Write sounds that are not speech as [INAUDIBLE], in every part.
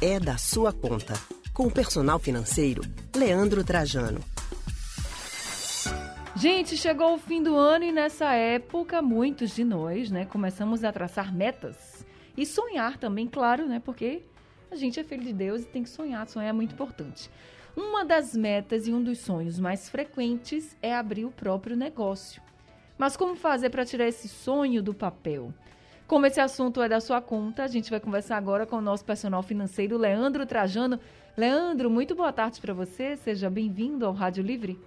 É da sua conta. Com o personal financeiro, Leandro Trajano. Gente, chegou o fim do ano e nessa época muitos de nós, né, começamos a traçar metas e sonhar também, claro, né, porque a gente é filho de Deus e tem que sonhar, sonhar é muito importante. Uma das metas e um dos sonhos mais frequentes é abrir o próprio negócio. Mas como fazer para tirar esse sonho do papel? Como esse assunto é da sua conta, a gente vai conversar agora com o nosso personal financeiro, Leandro Trajano. Leandro, muito boa tarde para você, seja bem-vindo ao Rádio Livre.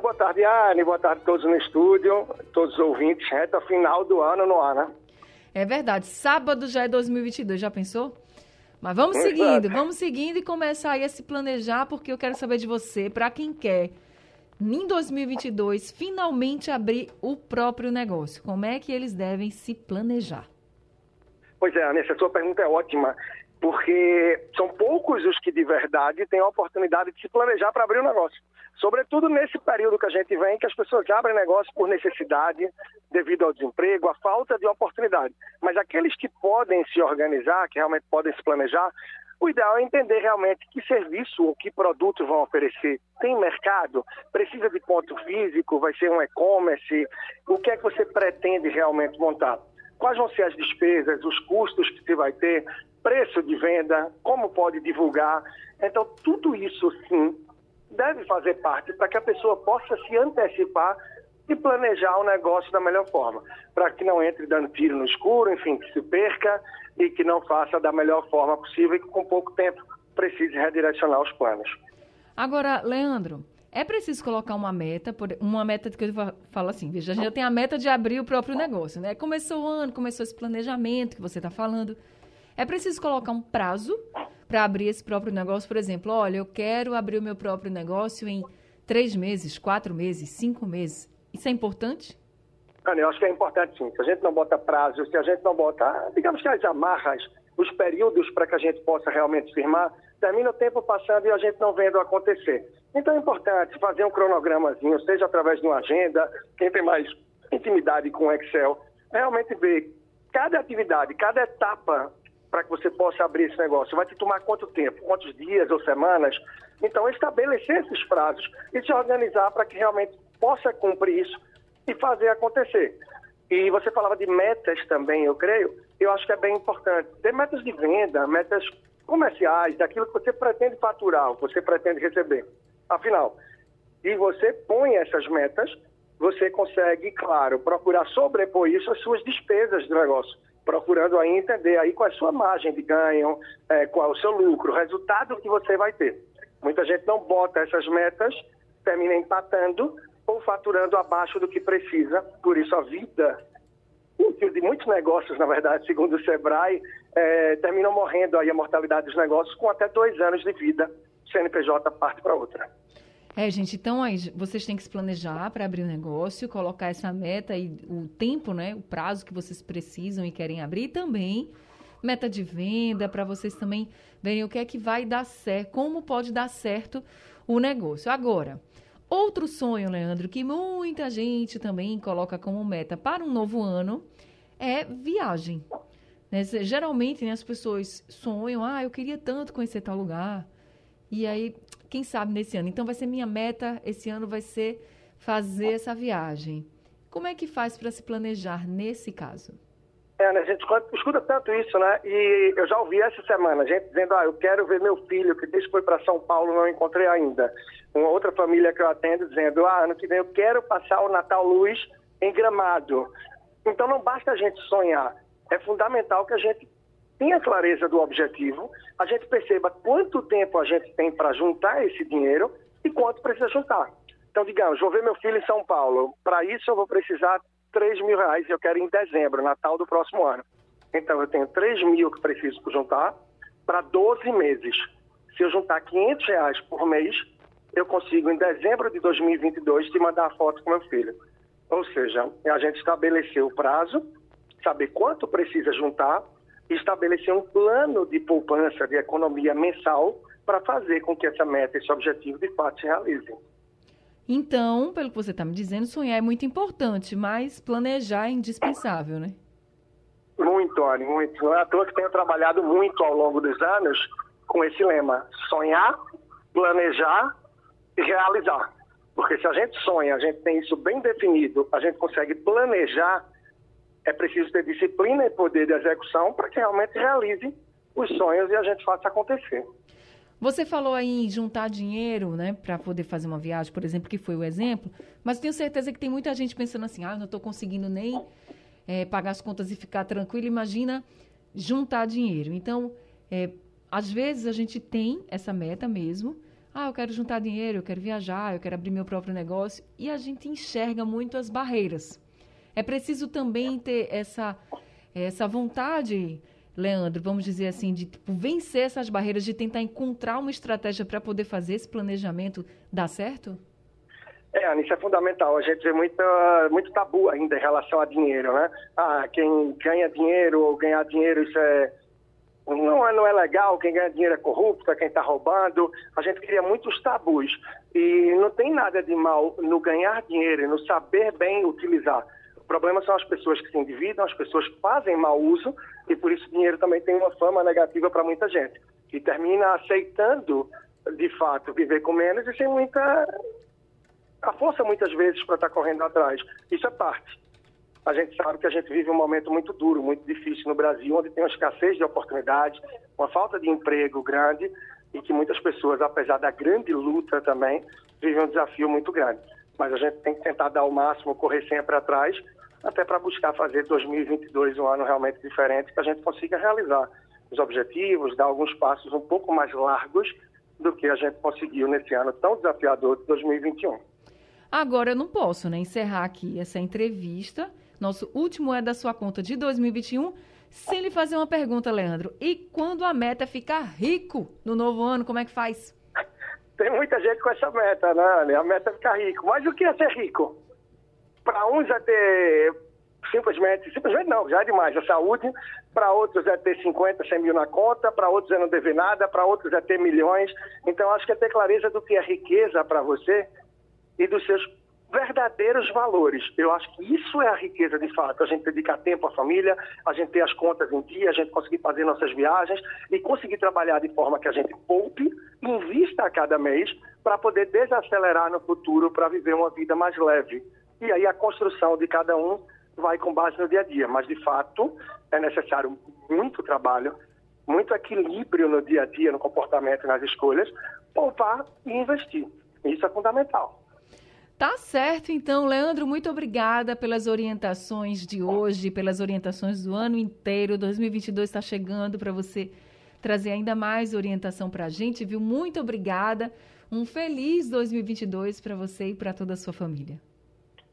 Boa tarde, Anne. Boa tarde a todos no estúdio, todos os ouvintes. Reta final do ano no ar, né? É verdade. Sábado já é 2022, já pensou? Mas vamos seguindo, vamos seguindo e começar aí a se planejar, porque eu quero saber de você, para quem quer, em 2022, finalmente abrir o próprio negócio. Como é que eles devem se planejar? Pois é, Anessa, sua pergunta é ótima porque são poucos os que de verdade têm a oportunidade de se planejar para abrir um negócio. Sobretudo nesse período que a gente vem, que as pessoas abrem negócio por necessidade, devido ao desemprego, à falta de oportunidade. Mas aqueles que podem se organizar, que realmente podem se planejar, o ideal é entender realmente que serviço ou que produto vão oferecer. Tem mercado? Precisa de ponto físico? Vai ser um e-commerce? O que é que você pretende realmente montar? Quais vão ser as despesas, os custos que você vai ter? preço de venda, como pode divulgar. Então, tudo isso, sim, deve fazer parte para que a pessoa possa se antecipar e planejar o negócio da melhor forma, para que não entre dando tiro no escuro, enfim, que se perca e que não faça da melhor forma possível e que com pouco tempo precise redirecionar os planos. Agora, Leandro, é preciso colocar uma meta, uma meta que eu falo assim, veja, a gente já tem a meta de abrir o próprio negócio, né? Começou o ano, começou esse planejamento que você está falando. É preciso colocar um prazo para abrir esse próprio negócio. Por exemplo, olha, eu quero abrir o meu próprio negócio em três meses, quatro meses, cinco meses. Isso é importante? Eu acho que é importante sim. Se a gente não bota prazo, se a gente não bota, digamos que as amarras, os períodos para que a gente possa realmente firmar, termina o tempo passando e a gente não vendo acontecer. Então é importante fazer um cronogramazinho, seja através de uma agenda, quem tem mais intimidade com o Excel, realmente ver cada atividade, cada etapa para que você possa abrir esse negócio? Vai te tomar quanto tempo? Quantos dias ou semanas? Então, estabelecer esses prazos e se organizar para que realmente possa cumprir isso e fazer acontecer. E você falava de metas também, eu creio. Eu acho que é bem importante. Ter metas de venda, metas comerciais, daquilo que você pretende faturar, que você pretende receber. Afinal, e você põe essas metas, você consegue, claro, procurar sobrepor isso às suas despesas do negócio procurando aí entender aí qual é a sua margem de ganho, é, qual é o seu lucro, o resultado que você vai ter. Muita gente não bota essas metas, termina empatando ou faturando abaixo do que precisa. Por isso a vida útil de muitos negócios, na verdade, [LAUGHS] segundo o Sebrae, é, terminam morrendo aí a mortalidade dos negócios com até dois anos de vida, CNPJ parte para outra. É, gente, então aí vocês têm que se planejar para abrir o um negócio, colocar essa meta e o tempo, né, o prazo que vocês precisam e querem abrir e também meta de venda para vocês também verem o que é que vai dar certo, como pode dar certo o negócio. Agora, outro sonho, Leandro, que muita gente também coloca como meta para um novo ano é viagem. Né? Geralmente, né, as pessoas sonham, ah, eu queria tanto conhecer tal lugar. E aí quem sabe nesse ano. Então vai ser minha meta esse ano vai ser fazer essa viagem. Como é que faz para se planejar nesse caso? É, né, a gente escuta tanto isso, né? E eu já ouvi essa semana, gente dizendo, ah, eu quero ver meu filho, que desde que foi para São Paulo não encontrei ainda. Uma outra família que eu atendo dizendo, ah, ano que vem eu quero passar o Natal Luz em Gramado. Então não basta a gente sonhar, é fundamental que a gente tenha clareza do objetivo, a gente perceba quanto tempo a gente tem para juntar esse dinheiro e quanto precisa juntar. Então, digamos, vou ver meu filho em São Paulo. Para isso, eu vou precisar 3 mil reais e eu quero em dezembro, Natal do próximo ano. Então, eu tenho 3 mil que preciso juntar para 12 meses. Se eu juntar 500 reais por mês, eu consigo, em dezembro de 2022, te mandar a foto com meu filho. Ou seja, a gente estabeleceu o prazo, saber quanto precisa juntar estabelecer um plano de poupança, de economia mensal, para fazer com que essa meta, esse objetivo, de fato se realize. Então, pelo que você está me dizendo, sonhar é muito importante, mas planejar é indispensável, né? Muito, Anny, muito. Não é à toa que tenho trabalhado muito ao longo dos anos com esse lema: sonhar, planejar e realizar. Porque se a gente sonha, a gente tem isso bem definido, a gente consegue planejar, é preciso ter disciplina e poder de execução para que realmente realize os sonhos e a gente faça acontecer. Você falou aí em juntar dinheiro, né, para poder fazer uma viagem, por exemplo, que foi o exemplo, mas tenho certeza que tem muita gente pensando assim, ah, não estou conseguindo nem é, pagar as contas e ficar tranquilo. Imagina juntar dinheiro. Então, é, às vezes a gente tem essa meta mesmo. Ah, eu quero juntar dinheiro, eu quero viajar, eu quero abrir meu próprio negócio. E a gente enxerga muito as barreiras. É preciso também ter essa, essa vontade Leandro, vamos dizer assim, de tipo, vencer essas barreiras, de tentar encontrar uma estratégia para poder fazer esse planejamento dar certo? É, isso é fundamental. A gente vê muita, muito tabu ainda em relação a dinheiro, né? Ah, quem ganha dinheiro ou ganhar dinheiro, isso é. Não é, não é legal, quem ganha dinheiro é corrupto, é quem está roubando. A gente cria muitos tabus. E não tem nada de mal no ganhar dinheiro, no saber bem utilizar problema são as pessoas que se endividam, as pessoas que fazem mau uso e por isso o dinheiro também tem uma fama negativa para muita gente, que termina aceitando, de fato, viver com menos e sem muita a força muitas vezes para estar tá correndo atrás. Isso é parte. A gente sabe que a gente vive um momento muito duro, muito difícil no Brasil, onde tem uma escassez de oportunidades, uma falta de emprego grande e que muitas pessoas, apesar da grande luta também, vivem um desafio muito grande. Mas a gente tem que tentar dar o máximo, correr sempre atrás até para buscar fazer 2022 um ano realmente diferente, que a gente consiga realizar os objetivos, dar alguns passos um pouco mais largos do que a gente conseguiu nesse ano tão desafiador de 2021. Agora eu não posso né, encerrar aqui essa entrevista. Nosso último é da sua conta de 2021. Sem lhe fazer uma pergunta, Leandro. E quando a meta é ficar rico no novo ano, como é que faz? [LAUGHS] Tem muita gente com essa meta, né? A meta é ficar rico. Mas o que é ser rico? Para uns é ter simplesmente, simplesmente não, já é demais, a saúde. Para outros é ter 50, 100 mil na conta, para outros é não dever nada, para outros é ter milhões. Então, acho que é ter clareza do que é riqueza para você e dos seus verdadeiros valores. Eu acho que isso é a riqueza de fato. A gente dedicar tempo à família, a gente ter as contas em dia, a gente conseguir fazer nossas viagens e conseguir trabalhar de forma que a gente poupe, invista a cada mês para poder desacelerar no futuro para viver uma vida mais leve. E aí a construção de cada um vai com base no dia a dia. Mas, de fato, é necessário muito trabalho, muito equilíbrio no dia a dia, no comportamento, nas escolhas, poupar e investir. Isso é fundamental. Tá certo, então, Leandro, muito obrigada pelas orientações de hoje, pelas orientações do ano inteiro. 2022 está chegando para você trazer ainda mais orientação para a gente, viu? Muito obrigada. Um feliz 2022 para você e para toda a sua família.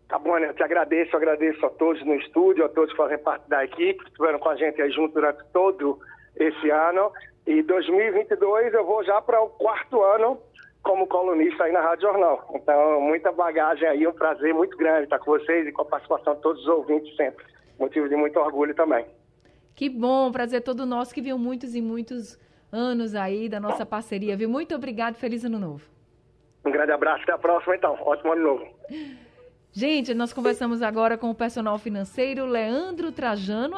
Tá bom, né? Eu te agradeço, agradeço a todos no estúdio, a todos que fazem parte da equipe, que estiveram com a gente aí junto durante todo esse ano. E 2022 eu vou já para o quarto ano como colunista aí na Rádio Jornal. Então, muita bagagem aí, um prazer muito grande estar com vocês e com a participação de todos os ouvintes sempre. Motivo de muito orgulho também. Que bom, prazer todo nosso que viu muitos e muitos anos aí da nossa parceria, viu? Muito obrigado, feliz ano novo. Um grande abraço, até a próxima então. Ótimo ano novo. Gente, nós conversamos agora com o personal financeiro Leandro Trajano.